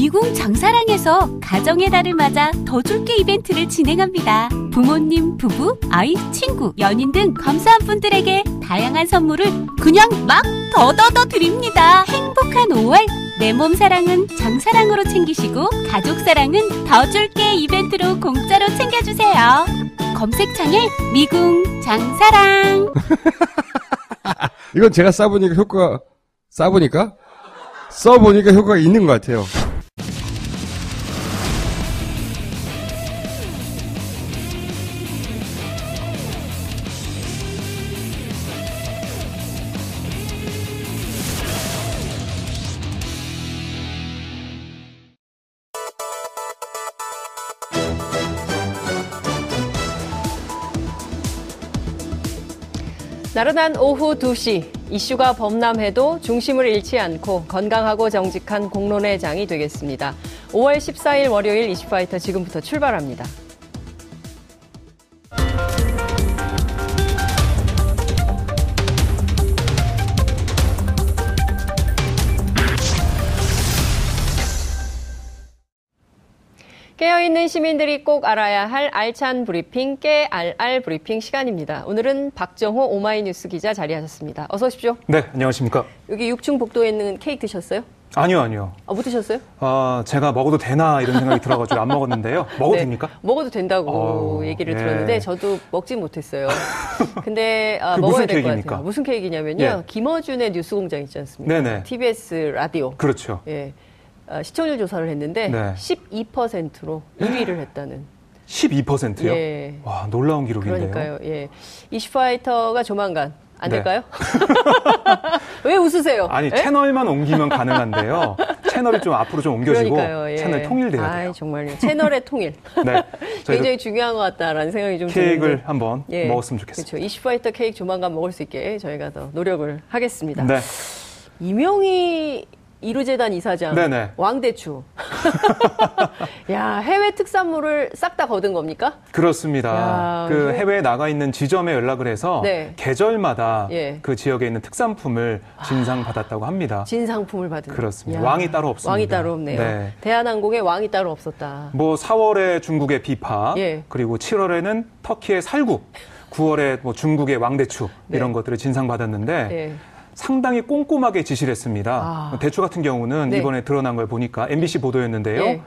미궁 장사랑에서 가정의 달을 맞아 더 줄게 이벤트를 진행합니다. 부모님, 부부, 아이, 친구, 연인 등 감사한 분들에게 다양한 선물을 그냥 막 더더더 드립니다. 행복한 5월 내 몸 사랑은 장사랑으로 챙기시고 가족 사랑은 더 줄게 이벤트로 공짜로 챙겨주세요. 검색창에 미궁 장사랑 이건 제가 써보니까 효과가, 써보니까? 써보니까 효과가 있는 것 같아요. 나른한 오후 2시 이슈가 범람해도 중심을 잃지 않고 건강하고 정직한 공론의 장이 되겠습니다. 5월 14일 월요일 이슈파이터 지금부터 출발합니다. 깨어있는 시민들이 꼭 알아야 할 알찬 브리핑, 깨알알 브리핑 시간입니다. 오늘은 박정호 오마이뉴스 기자 자리하셨습니다. 어서 오십시오. 네, 안녕하십니까. 여기 6층 복도에 있는 케이크 드셨어요? 아니요, 아니요. 아, 못 드셨어요? 아, 제가 먹어도 되나 이런 생각이 들어가지고 안 먹었는데요. 먹어도 네, 됩니까? 먹어도 된다고 어, 얘기를 예. 들었는데 저도 먹진 못했어요. 근데 아, 그 먹어야 될 것? 같아요. 무슨 케이크냐면요. 예. 김어준의 뉴스공장 있지 않습니까? 네네. TBS 라디오. 그렇죠. 예. 아, 시청률 조사를 했는데 네. 12%로 1위를 했다는. 12%요? 예. 와, 놀라운 기록인데요. 그러니까요. 예. 이슈파이터가 조만간 안 네. 될까요? 왜 웃으세요? 아니, 예? 채널만 옮기면 가능한데요. 채널이 좀 앞으로 좀 옮겨지고. 예. 채널 통일돼야 돼요. 아이, 정말요. 채널의 통일. 네. 굉장히 중요한 것 같다라는 생각이 좀 케이크를 드는데. 한번 먹었으면 좋겠습니다. 그렇죠. 이슈파이터 케이크 조만간 먹을 수 있게 저희가 더 노력을 하겠습니다. 네. 이명희 이루재단 이사장 네네. 왕대추. 야 해외 특산물을 싹 다 거둔 겁니까? 그렇습니다. 야, 그 이거- 해외에 나가 있는 지점에 연락을 해서 네. 계절마다 예. 그 지역에 있는 특산품을 진상 받았다고 합니다. 진상품을 받은. 그렇습니다. 왕이 따로 없습니다. 왕이 따로 없네요. 네. 대한항공에 왕이 따로 없었다. 뭐 4월에 중국의 비파, 예. 그리고 7월에는 터키의 살구, 9월에 뭐 중국의 왕대추 네. 이런 것들을 진상 받았는데 예. 상당히 꼼꼼하게 지시를 했습니다. 아. 대추 같은 경우는 네. 이번에 드러난 걸 보니까 MBC 보도였는데요. 예.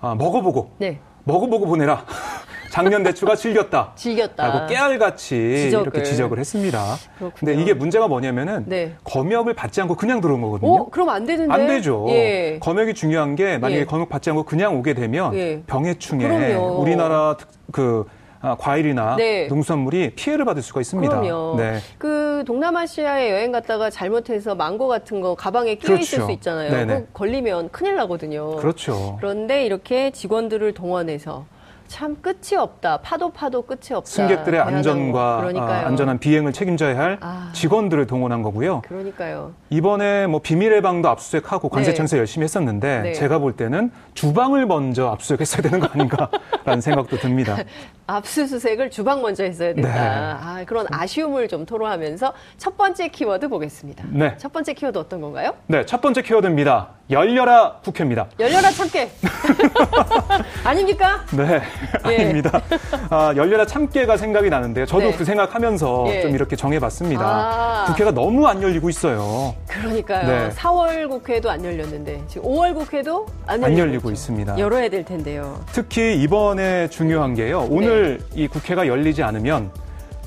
아, 먹어보고 네. 먹어보고 보내라. 작년 대추가 질겼다. 즐겼다. 라고 깨알같이 지적을. 이렇게 지적을 했습니다. 그렇군요. 근데 이게 문제가 뭐냐면은 네. 검역을 받지 않고 그냥 들어온 거거든요. 어, 그럼 안 되는데. 안 되죠. 예. 검역이 중요한 게 만약에 예. 검역 받지 않고 그냥 오게 되면 예. 병해충에 그럼요. 우리나라 특- 그 아, 과일이나 네. 농수산물이 피해를 받을 수가 있습니다. 그럼요. 네. 그 동남아시아에 여행 갔다가 잘못해서 망고 같은 거 가방에 끼어 있을 그렇죠. 수 있잖아요. 네네. 걸리면 큰일 나거든요. 그렇죠. 그런데 이렇게 직원들을 동원해서 참 끝이 없다. 파도 파도 끝이 없다. 승객들의. 안전과. 아, 안전한 비행을 책임져야 할 아. 직원들을 동원한 거고요. 그러니까요. 이번에 뭐 비밀의 방도 압수수색하고 관세 네. 청소 열심히 했었는데 네. 제가 볼 때는 주방을 먼저 압수수색했어야 되는 거 아닌가라는 생각도 듭니다. 압수수색을 주방 먼저 했어야 된다. 네. 아, 그런 아쉬움을 좀 토로하면서 첫 번째 키워드 보겠습니다. 네. 첫 번째 키워드 어떤 건가요? 네, 첫 번째 키워드입니다. 열려라 국회입니다. 열려라 참깨. 아닙니까? 네, 예. 아닙니다. 아, 열려라 참깨가 생각이 나는데요. 저도 네. 그 생각하면서 예. 좀 이렇게 정해봤습니다. 아. 국회가 너무 안 열리고 있어요. 그러니까요. 네. 4월 국회도 안 열렸는데 지금 5월 국회도 안 열리고, 안 열리고 있죠. 있습니다. 열어야 될 텐데요. 특히 이번에 중요한 게요. 오늘 이 국회가 열리지 않으면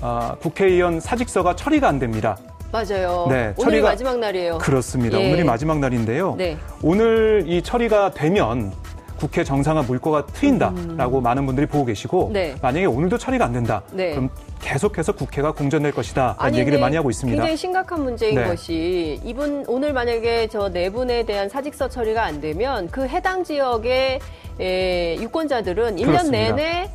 아, 국회의원 사직서가 처리가 안 됩니다. 맞아요. 네, 오늘 처리가- 마지막 날이에요. 그렇습니다. 예. 오늘이 마지막 날인데요. 네. 오늘 이 처리가 되면 국회 정상화 물꼬가 트인다라고 많은 분들이 보고 계시고 음. 네. 만약에 오늘도 처리가 안 된다. 네. 그럼 계속해서 국회가 공전될 것이다. 라는 얘기를 많이 하고 있습니다. 굉장히 심각한 문제인 네. 것이 이분 오늘 만약에 저 네 분에 대한 사직서 처리가 안 되면 그 해당 지역의 에, 유권자들은 일년 그렇습니다. 내내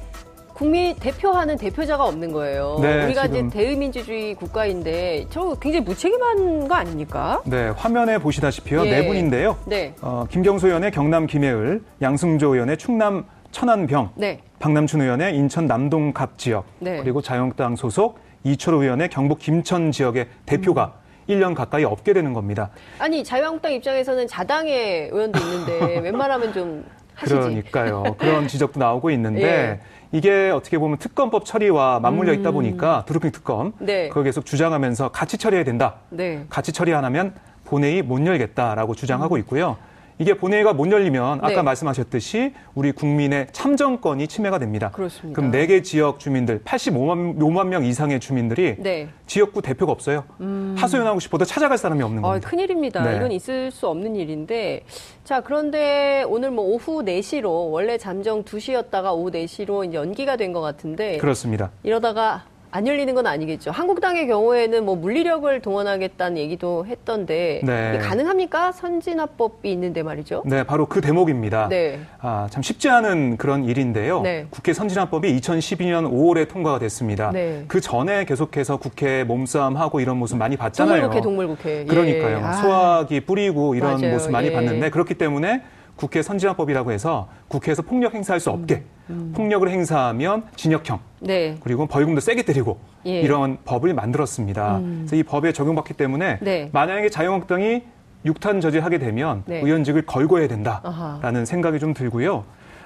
국민 대표하는 대표자가 없는 거예요. 네, 우리가 지금- 이제 대의민주주의 국가인데 저 굉장히 무책임한 거 아닙니까? 네, 화면에 보시다시피요. 예. 네 분인데요. 네. 어, 김경수 의원의 경남 김해을, 양승조 의원의 충남 천안병, 네. 박남춘 의원의 인천 남동 갑 지역, 네. 그리고 자유한국당 소속 이철호 의원의 경북 김천 지역의 대표가 1년 가까이 없게 되는 겁니다. 아니 자유한국당 입장에서는 자당의 의원도 있는데 웬만하면 좀 하시지. 그러니까요. 그런 지적도 나오고 있는데 예. 이게 어떻게 보면 특검법 처리와 맞물려 있다 보니까 드루킹 특검 음. 네. 그걸 계속 주장하면서 같이 처리해야 된다. 네. 같이 처리 안 하면 본회의 못 열겠다라고 주장하고 있고요. 이게 본회의가 못 열리면 아까 네. 말씀하셨듯이 우리 국민의 참정권이 침해가 됩니다. 그렇습니다. 그럼 네 개 지역 주민들 85만 5만 명 이상의 주민들이 네. 지역구 대표가 없어요. 하소연하고 싶어도 찾아갈 사람이 없는 아, 겁니다. 큰일입니다. 네. 이건 있을 수 없는 일인데. 자, 그런데 오늘 뭐 오후 4시로 원래 잠정 2시였다가 오후 4시로 이제 연기가 된 것 같은데 그렇습니다. 이러다가 안 열리는 건 아니겠죠. 한국당의 경우에는 뭐 물리력을 동원하겠다는 얘기도 했던데 네. 가능합니까? 선진화법이 있는데 말이죠. 네, 바로 그 대목입니다. 네. 아, 참 쉽지 않은 그런 일인데요. 네. 국회 선진화법이 2012년 5월에 통과가 됐습니다. 네. 그 전에 계속해서 국회 몸싸움하고 이런 모습 많이 봤잖아요. 동물국회, 동물국회. 예. 그러니까요. 아. 소화기 뿌리고 이런 맞아요. 모습 많이 예. 봤는데 그렇기 때문에 국회 선진화법이라고 해서 국회에서 폭력 행사할 수 없게 음. 폭력을 행사하면 징역형 네. 그리고 벌금도 세게 때리고 예. 이런 법을 만들었습니다. 그래서 이 법에 적용받기 때문에 네. 만약에 자유한국당이 육탄 저지하게 되면 네. 의원직을 걸고 해야 아하. 된다라는 생각이 좀 들고요.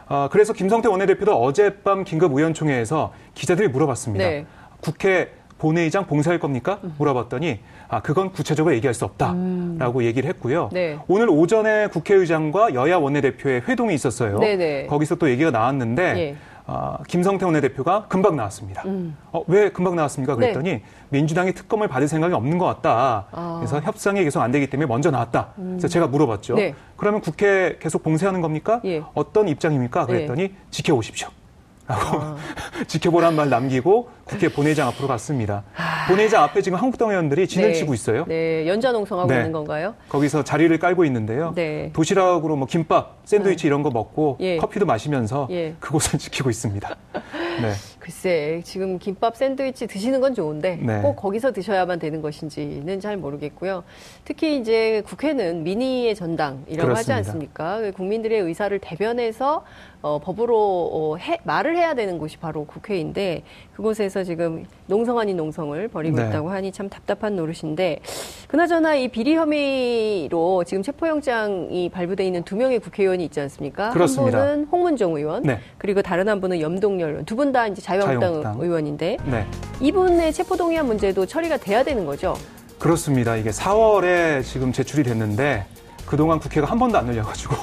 어, 그래서 김성태 원내대표도 어젯밤 긴급 의원총회에서 기자들이 물어봤습니다. 네. 국회 본회의장 봉사할 겁니까? 물어봤더니 아 그건 구체적으로 얘기할 수 없다라고 얘기를 했고요. 음. 네. 오늘 오전에 국회의장과 여야 원내대표의 회동이 있었어요. 네네. 거기서 또 얘기가 나왔는데 예. 아, 김성태 원내대표가 금방 나왔습니다. 음. 어, 왜 금방 나왔습니까? 그랬더니 민주당이 특검을 받을 생각이 없는 것 같다. 아. 그래서 협상이 계속 안 되기 때문에 먼저 나왔다. 그래서 제가 물어봤죠. 네. 그러면 국회 계속 봉쇄하는 겁니까? 예. 어떤 입장입니까? 그랬더니 지켜오십시오. 라고 아. 지켜보란 말 남기고 국회 본회의장 앞으로 갔습니다. 본회의장 앞에 지금 한국당 의원들이 진을 네. 치고 있어요. 네. 연좌농성하고 네. 있는 건가요? 거기서 자리를 깔고 있는데요. 네. 도시락으로 뭐 김밥, 샌드위치 이런 거 먹고 예. 커피도 마시면서 예. 그곳을 지키고 있습니다. 네. 글쎄, 지금 김밥 샌드위치 드시는 건 좋은데 네. 꼭 거기서 드셔야만 되는 것인지는 잘 모르겠고요. 특히 이제 국회는 민의의 전당이라고 하지 그렇습니다. 않습니까? 그 국민들의 의사를 대변해서 어, 법으로 어, 해- 말을 해야 되는 곳이 바로 국회인데 그곳에서 지금 농성 아닌 농성을 벌이고 네. 있다고 하니 참 답답한 노릇인데 그나저나 이 비리 혐의로 지금 체포영장이 발부돼 있는 두 명의 국회의원이 있지 않습니까? 그렇습니다. 한 분은 홍문정 의원, 네. 그리고 다른 한 분은 염동열 의원. 두 분 다 이제 자유한국당, 자유한국당. 의원인데 네. 이분의 체포동의안 문제도 처리가 돼야 되는 거죠. 그렇습니다. 이게 4월에 지금 제출이 됐는데 그동안 국회가 한 번도 안 열려가지고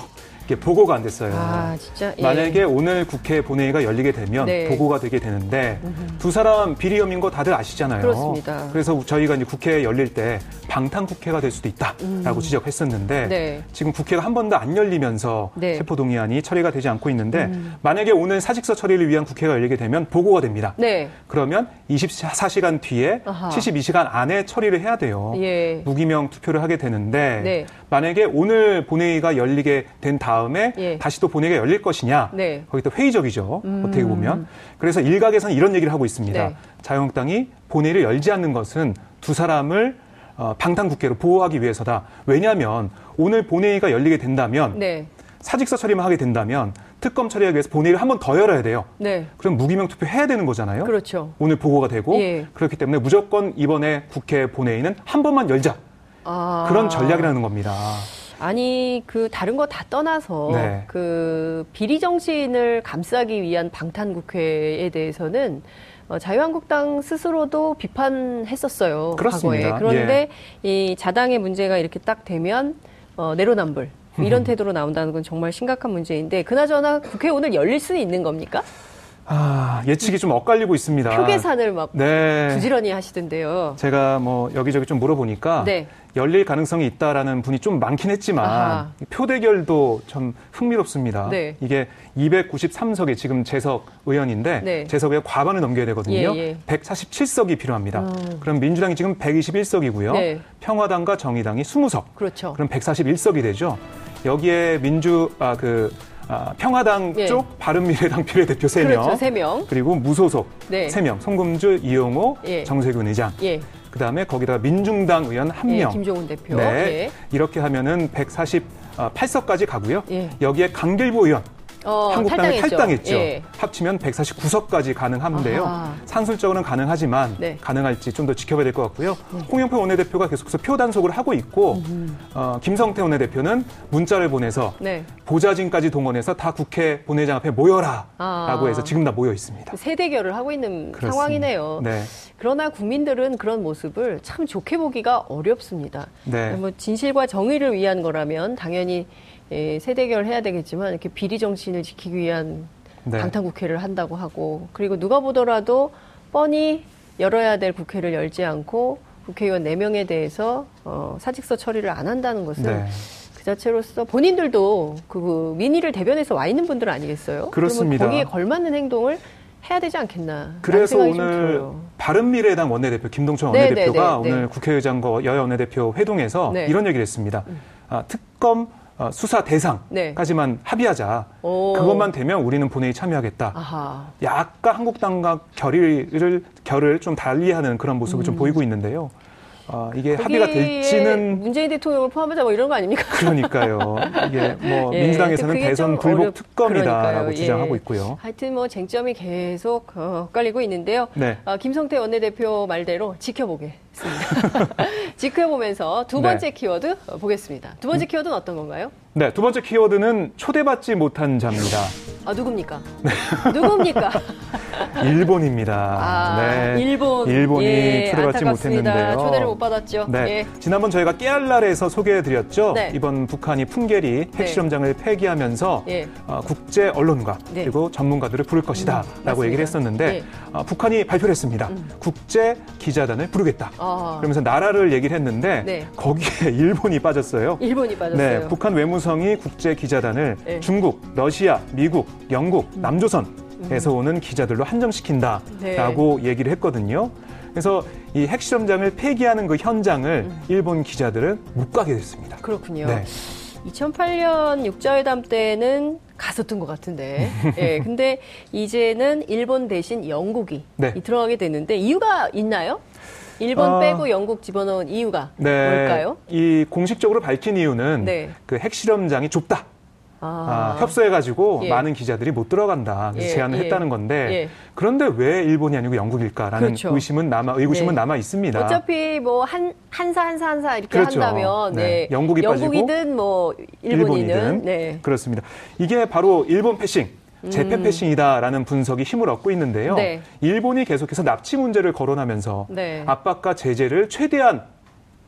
보고가 안 됐어요. 아 진짜. 예. 만약에 오늘 국회 본회의가 열리게 되면 네. 보고가 되게 되는데 두 사람 비리 혐의인 거 다들 아시잖아요. 그렇습니다. 그래서 저희가 이제 국회 열릴 때 방탄 국회가 될 수도 있다라고 지적했었는데 음. 네. 지금 국회가 한 번도 안 열리면서 네. 음. 체포 동의안이 처리가 되지 않고 있는데 만약에 오늘 사직서 처리를 위한 국회가 열리게 되면 보고가 됩니다. 네. 그러면 24시간 뒤에 아하. 72시간 안에 처리를 해야 돼요. 예. 무기명 투표를 하게 되는데 네. 만약에 오늘 본회의가 열리게 된 다음에 예. 다시 또 본회의가 열릴 것이냐 네. 거기 또 회의적이죠 어떻게 보면 그래서 일각에서는 이런 얘기를 하고 있습니다 네. 자유한국당이 본회의를 열지 않는 것은 두 사람을 어, 방탄국회로 보호하기 위해서다 왜냐하면 오늘 본회의가 열리게 된다면 네. 사직서 처리만 하게 된다면 특검 처리하기 위해서 본회의를 한 번 더 열어야 돼요 네. 그럼 무기명 투표 해야 되는 거잖아요 그렇죠. 오늘 보고가 되고 예. 그렇기 때문에 무조건 이번에 국회 본회의는 한 번만 열자 아. 그런 전략이라는 겁니다. 아니 그 다른 거 다 떠나서 네. 그 비리 정신을 감싸기 위한 방탄 국회에 대해서는 어, 자유한국당 스스로도 비판했었어요. 그렇습니다. 예. 과거에. 그런데 이 자당의 문제가 이렇게 딱 되면 어, 내로남불 이런 태도로 나온다는 건 정말 심각한 문제인데 그나저나 국회 오늘 열릴 수는 있는 겁니까? 아, 예측이 좀 엇갈리고 있습니다. 표 계산을 막 네. 부지런히 하시던데요. 제가 뭐 여기저기 좀 물어보니까 네. 열릴 가능성이 있다라는 분이 좀 많긴 했지만 아하. 표 대결도 좀 흥미롭습니다. 네. 이게 293석이 지금 재석 의원인데 네. 재석 의원 과반을 넘겨야 되거든요. 예, 예. 147석이 필요합니다. 그럼 민주당이 지금 121석이고요. 네. 평화당과 정의당이 20석. 그렇죠. 그럼 141석이 되죠. 여기에 민주 아그 아, 평화당 예. 쪽 바른미래당 비례대표 3명 그렇죠. 세 명. 그리고 무소속 네. 세 3명 송금주 이용호 예. 정세균 의장 예. 그다음에 거기다가 민중당 의원 한 예, 명 김종훈 대표. 네. 예. 이렇게 하면은 148석까지 가고요. 예. 여기에 강길보 의원 어, 한국당을 탈당했죠. 예. 합치면 149석까지 가능한데요. 아하. 산술적으로는 가능하지만 네. 가능할지 좀 더 지켜봐야 될 것 같고요. 홍영표 원내대표가 계속해서 표 단속을 하고 있고 어, 김성태 원내대표는 문자를 보내서 네. 보좌진까지 동원해서 다 국회 본회의장 앞에 모여라라고 아. 해서 지금 다 모여 있습니다. 세대결을 하고 있는 그렇습니다. 상황이네요. 네. 그러나 국민들은 그런 모습을 참 좋게 보기가 어렵습니다. 네. 뭐 진실과 정의를 위한 거라면 당연히 예, 세대결 해야 되겠지만 이렇게 비리 정신을 지키기 위한 네. 방탄 국회를 한다고 하고 그리고 누가 보더라도 뻔히 열어야 될 국회를 열지 않고 국회의원 4명에 대해서 어, 사직서 처리를 안 한다는 것은 네. 그 자체로서 본인들도 그 민의를 대변해서 와 있는 분들 아니겠어요? 그렇습니다. 거기에 걸맞는 행동을 해야 되지 않겠나. 그래서 오늘. 바른미래당 원내대표 김동철 네, 원내대표가 네, 네, 네. 오늘 국회의장과 여야 원내대표 회동에서 네. 음. 이런 얘기를 했습니다. 아, 특검 어, 수사 대상까지만 합의하자. 네. 오. 그것만 되면 우리는 본회의 참여하겠다. 아하. 약간 한국당과 결의를 결을 좀 달리하는 그런 모습을 좀 보이고 있는데요. 아, 이게 합의가 음. 될지는 문재인 대통령을 포함하자 뭐 이런 거 아닙니까? 그러니까요. 이게 뭐 예, 민주당에서는 대선 좀 불복 어렵- 특검이다라고 그러니까요. 주장하고 예. 있고요. 하여튼 뭐 쟁점이 계속 어, 엇갈리고 있는데요. 네. 아, 김성태 원내대표 말대로 지켜보겠습니다. 지켜보면서 두 번째 네. 키워드 어, 보겠습니다. 두 번째 키워드는 어떤 건가요? 네, 두 번째 키워드는 초대받지 못한 자입니다. 아 누굽니까? 누굽니까? 일본입니다. 아 네. 일본 일본이 예, 초대받지. 못했는데요. 초대를 못 받았죠. 네. 예. 지난번 저희가 깨알날에서 소개해드렸죠. 네. 이번 북한이 풍계리 핵실험장을 폐기하면서 예. 어, 국제 언론과 네. 그리고 전문가들을 부를 것이다라고 맞습니다. 얘기를 했었는데 예. 어, 북한이 발표를 했습니다. 국제 기자단을 부르겠다. 아, 그러면서 나라를 얘기를 했는데 네. 거기에 일본이 빠졌어요. 일본이 빠졌어요. 네, 북한 외무성이 국제 기자단을 네. 중국, 러시아, 미국, 영국, 남조선에서 오는 기자들로 한정시킨다라고 얘기를 했거든요. 그래서 이 핵실험장을 폐기하는 그 현장을 일본 기자들은 못 가게 됐습니다. 그렇군요. 네. 2008년 육자회담 때는 갔었던 것 같은데, 예, 근데 이제는 일본 대신 영국이 네. 이 들어가게 됐는데 이유가 있나요? 일본 아. 빼고 영국 집어넣은 이유가 네, 뭘까요? 이 공식적으로 밝힌 이유는 네. 그 핵실험장이 좁다. 아, 아, 협소해가지고 예. 많은 기자들이 못 들어간다. 예, 제안을 예. 했다는 건데 예. 그런데 왜 일본이 아니고 영국일까라는 그렇죠. 의심은 남아 의구심은 네. 남아 있습니다. 어차피 뭐 한 한사 한사 한사 이렇게 그렇죠. 한다면 네. 네. 영국이 영국이든 뭐 일본이든 일본이든 네. 그렇습니다. 이게 바로 일본 패싱. 재패 패싱이다라는 분석이 힘을 얻고 있는데요. 음. 네. 일본이 계속해서 납치 문제를 거론하면서 네. 압박과 제재를 최대한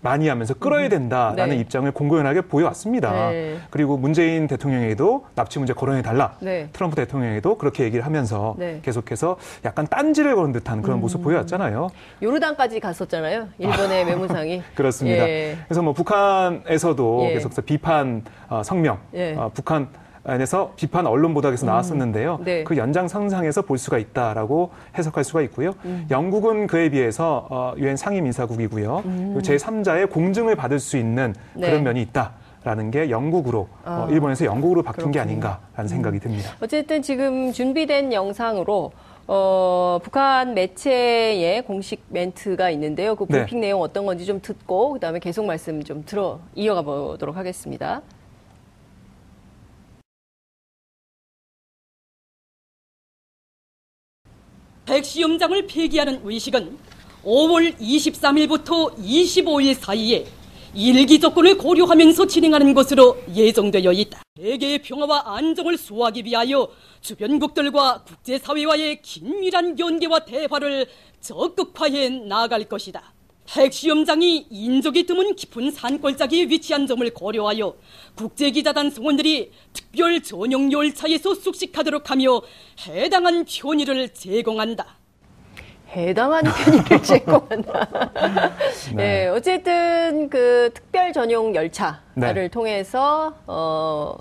많이 하면서 끌어야 된다라는 네. 입장을 공고연하게 보여왔습니다. 네. 그리고 문재인 대통령에게도 납치 문제 거론해 달라. 네. 트럼프 대통령에게도 그렇게 얘기를 하면서 네. 음. 계속해서 약간 딴지를 거는 듯한 그런 모습 보여왔잖아요. 요르단까지 갔었잖아요. 일본의 외무상이. 그렇습니다. 예. 그래서 뭐 북한에서도 예. 계속해서 비판 어, 성명, 예. 어, 북한 안에서 비판 언론 보도에서 나왔었는데요. 네. 그 연장선상에서 볼 수가 있다라고 해석할 수가 있고요. 음. 영국은 그에 비해서 어, 유엔 상임이사국이고요. 그리고 제3자의 공증을 받을 수 있는 음. 네. 그런 면이 있다 라는 게 영국으로 어, 아. 일본에서 영국으로 바뀐 게 그렇군요. 음. 아닌가라는 생각이 듭니다. 어쨌든 지금 준비된 영상으로 어, 북한 매체의 공식 멘트가 있는데요. 그 네. 브리핑 내용 어떤 건지 좀 듣고 그다음에 계속 말씀 좀 들어 이어가 보도록 하겠습니다. 핵시험장을 폐기하는 의식은 5월 23일부터 25일 사이에 일기 조건을 고려하면서 진행하는 것으로 예정되어 있다. 세계의 평화와 안정을 수호하기 위하여 주변국들과 국제사회와의 긴밀한 연계와 대화를 적극화해 나아갈 것이다. 핵시험장이 인적이 드문 깊은 산골짜기에 위치한 점을 고려하여 국제기자단 성원들이 특별 전용 열차에서 숙식하도록 하며 해당한 편의를 제공한다. 해당한 편의를 제공한다. 네. 어쨌든 그 특별 전용 열차를 네. 통해서 어,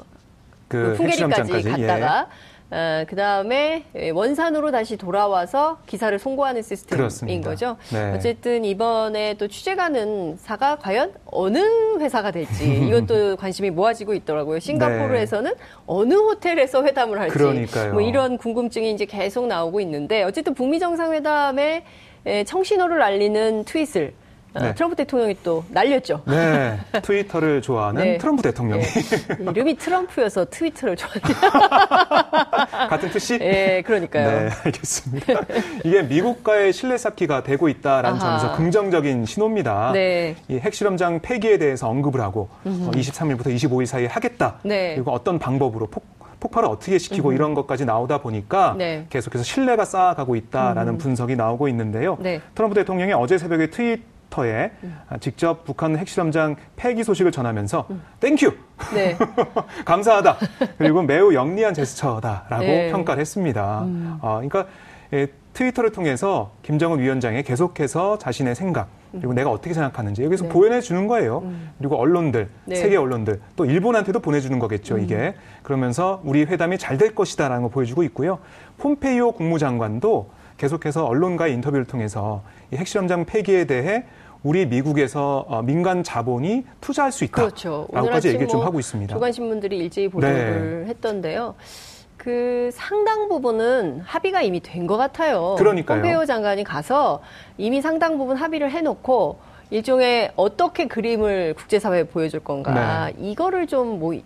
그그 풍계리까지 예. 갔다가 어, 그 다음에 원산으로 다시 돌아와서 기사를 송고하는 시스템인 그렇습니다. 거죠. 네. 어쨌든 이번에 또 취재 가는 사가 과연 어느 회사가 될지 이것도 관심이 모아지고 있더라고요. 싱가포르에서는 어느 호텔에서 회담을 할지 네. 그러니까요. 뭐 이런 궁금증이 이제 계속 나오고 있는데 어쨌든 북미 정상회담에 에, 청신호를 알리는 트윗을 아, 네. 트럼프 대통령이 또 날렸죠. 네. 트위터를 좋아하는 네. 트럼프 대통령이. 네. 이름이 트럼프여서 트위터를 좋아하는. 같은 뜻이? 네, 그러니까요. 네, 알겠습니다. 이게 미국과의 신뢰 쌓기가 되고 있다라는 아하. 점에서 긍정적인 신호입니다. 네. 이 핵실험장 폐기에 대해서 언급을 하고 음. 23일부터 25일 사이에 하겠다. 네. 그리고 어떤 방법으로 폭 폭발을 어떻게 시키고 음. 이런 것까지 나오다 보니까 네. 계속해서 신뢰가 쌓아가고 있다라는 음. 분석이 나오고 있는데요. 네. 트럼프 대통령이 어제 새벽에 트윗 터에 음. 직접 북한 핵실험장 폐기 소식을 전하면서 음. Thank you 네. 감사하다 그리고 매우 영리한 제스처다라고 네. 평가를 했습니다. 음. 어, 그러니까 예, 트위터를 통해서 김정은 위원장이 계속해서 자신의 생각 그리고 음. 내가 어떻게 생각하는지 여기서 네. 보여내 주는 거예요. 음. 그리고 언론들, 네. 세계 언론들, 또 일본한테도 보내주는 거겠죠, 음. 이게. 그러면서 우리 회담이 잘 될 것이다라는 걸 보여주고 있고요. 폼페이오 국무장관도 계속해서 언론과의 인터뷰를 통해서 이 핵실험장 폐기에 대해 우리 미국에서 어, 민간 자본이 투자할 수 있다라고까지 그렇죠. 얘기를 좀뭐 하고 있습니다. 주간 신문들이 일제히 보도를 네. 했던데요. 그 상당 부분은 합의가 이미 된 것 같아요. 그러니까요. 폼페이오 장관이 가서 이미 상당 부분 합의를 해놓고 일종의 어떻게 그림을 국제사회에 보여줄 건가 네. 이거를 좀뭐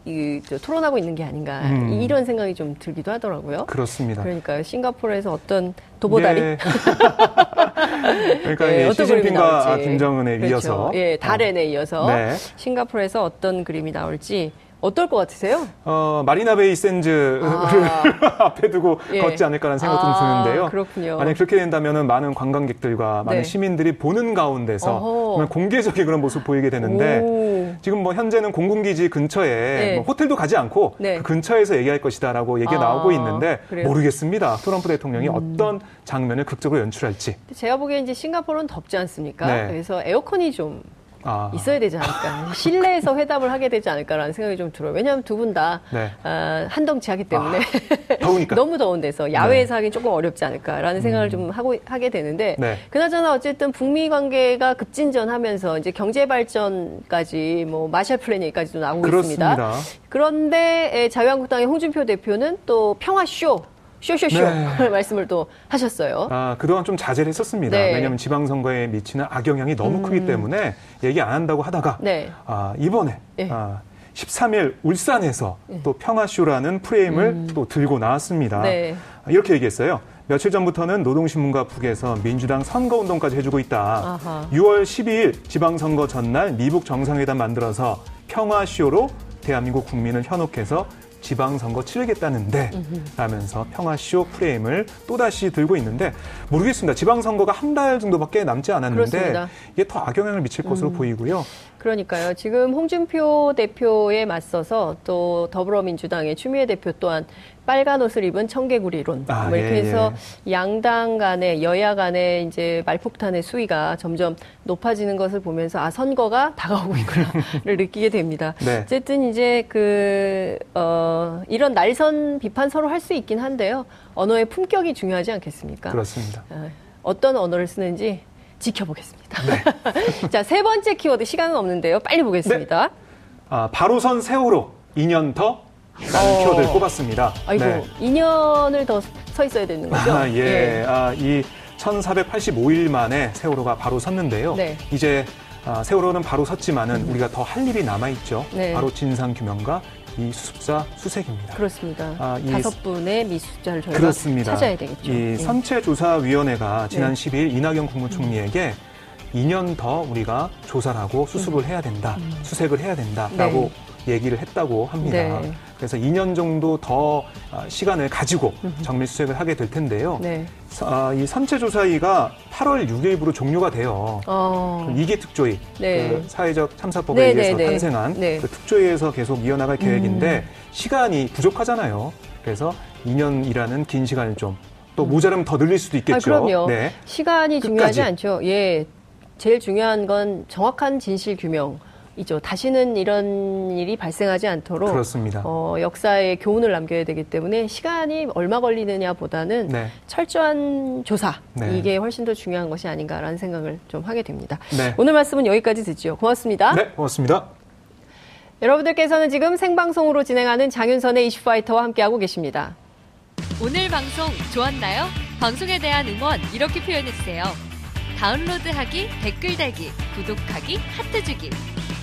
토론하고 있는 게 아닌가 음. 이런 생각이 좀 들기도 하더라고요. 그렇습니다. 그러니까 싱가포르에서 어떤 도보다리 네. 그러니까 네, 시진핑과 김정은에 그렇죠. 이어서 예, 달엔에 이어서 네. 싱가포르에서 어떤 그림이 나올지 어떨 것 같으세요? 어, 마리나 베이 샌즈를 아. 앞에 두고 예. 걷지 않을까라는 생각도 아, 좀 드는데요. 그렇군요. 만약 그렇게 된다면 많은 관광객들과 많은 네. 시민들이 보는 가운데서 정말 공개적인 그런 모습 보이게 되는데 오. 지금 뭐 현재는 공군기지 근처에 네. 뭐 호텔도 가지 않고 네. 그 근처에서 얘기할 것이다라고 얘기가 아, 나오고 있는데 그래요? 모르겠습니다. 트럼프 대통령이 음. 어떤 장면을 극적으로 연출할지. 제가 보기엔 이제 싱가포르는 덥지 않습니까? 네. 그래서 에어컨이 좀 아. 있어야 되지 않을까. 실내에서 회담을 하게 되지 않을까라는 생각이 좀 들어요. 왜냐하면 두 분다 네. 어, 한덩치 하기 때문에 아, 더우니까 너무 더운 데서 야외에서 네. 하기 조금 어렵지 않을까라는 생각을 음. 좀 하고 하게 되는데 네. 그나저나 어쨌든 북미 관계가 급진전하면서 이제 경제 발전까지 뭐 마샬 플랜 얘기까지도 나오고 그렇습니다. 있습니다. 그런데 자유한국당의 홍준표 대표는 또 평화 쇼 쇼쇼쇼 네. 말씀을 또 하셨어요. 아, 그동안 좀 자제를 했었습니다. 네. 왜냐하면 지방선거에 미치는 악영향이 너무 음. 크기 때문에 얘기 안 한다고 하다가 네. 아, 이번에 네. 아, 13일 울산에서 네. 또 평화쇼라는 프레임을 음. 또 들고 나왔습니다. 네. 아, 이렇게 얘기했어요. 며칠 전부터는 노동신문과 북에서 민주당 선거운동까지 해주고 있다. 아하. 6월 12일 지방선거 전날 미북 정상회담 만들어서 평화쇼로 대한민국 국민을 현혹해서 지방선거 치르겠다는데 라면서 평화쇼 프레임을 또다시 들고 있는데 모르겠습니다. 지방선거가 한 달 정도밖에 남지 않았는데 그렇습니다. 이게 더 악영향을 미칠 것으로 음. 보이고요. 그러니까요. 지금 홍준표 대표에 맞서서 또 더불어민주당의 추미애 대표 또한 빨간 옷을 입은 청개구리론 아, 뭐 이렇게 예, 해서 예. 양당 간의 여야 간의 이제 말폭탄의 수위가 점점 높아지는 것을 보면서 아 선거가 다가오고 있구나를 느끼게 됩니다. 네. 어쨌든 이제 그 어, 이런 날선 비판 서로 할 수 있긴 한데요. 언어의 품격이 중요하지 않겠습니까? 그렇습니다. 어, 어떤 언어를 쓰는지 지켜보겠습니다. 네. 자, 세 번째 키워드 시간은 없는데요. 빨리 보겠습니다. 네. 아, 바로선 세월호 2년 더 라는 어... 키워드를 꼽았습니다. 아이고, 네. 2년을 더 서 있어야 되는 거죠? 아, 예. 예. 아, 이 1485일 만에 세월호가 바로 섰는데요. 네. 이제 아, 세월호는 바로 섰지만은 음. 우리가 더 할 일이 남아 있죠. 네. 바로 진상 규명과 이 수습자 수색입니다. 그렇습니다. 아, 다섯 분의 미수자를 저희가 그렇습니다. 찾아야 되겠죠. 이 네. 선체조사위원회가 지난 네. 10일 이낙연 국무총리에게 2년 더 우리가 조사를 하고 수습을 음. 해야 된다, 음. 수색을 해야 된다라고 네. 얘기를 했다고 합니다. 네. 그래서 2년 정도 더 아, 시간을 가지고 정밀 수색을 하게 될 텐데요. 네. 아, 이 선체 조사위가 8월 6일부로 종료가 돼요. 어. 그 이기 특조위, 네. 그 사회적 참사법에 네, 네 의해서 네. 탄생한 네. 그 특조위에서 계속 이어나갈 계획인데 음. 시간이 부족하잖아요. 그래서 2년이라는 긴 시간을 좀 또 모자라면 더 늘릴 수도 있겠죠. 아, 그럼요. 네. 시간이 끝까지. 중요하지 않죠. 예. 제일 중요한 건 정확한 진실 규명. 이죠. 다시는 이런 일이 발생하지 않도록 그렇습니다. 어, 역사에 교훈을 남겨야 되기 때문에 시간이 얼마 걸리느냐보다는 네. 철저한 조사 네. 이게 훨씬 더 중요한 것이 아닌가라는 생각을 좀 하게 됩니다. 네. 오늘 말씀은 여기까지 듣지요. 고맙습니다. 네, 고맙습니다. 여러분들께서는 지금 생방송으로 진행하는 장윤선의 이슈파이터와 함께하고 계십니다. 오늘 방송 좋았나요? 방송에 대한 응원 이렇게 표현해주세요. 다운로드하기, 댓글 달기, 구독하기, 하트 주기.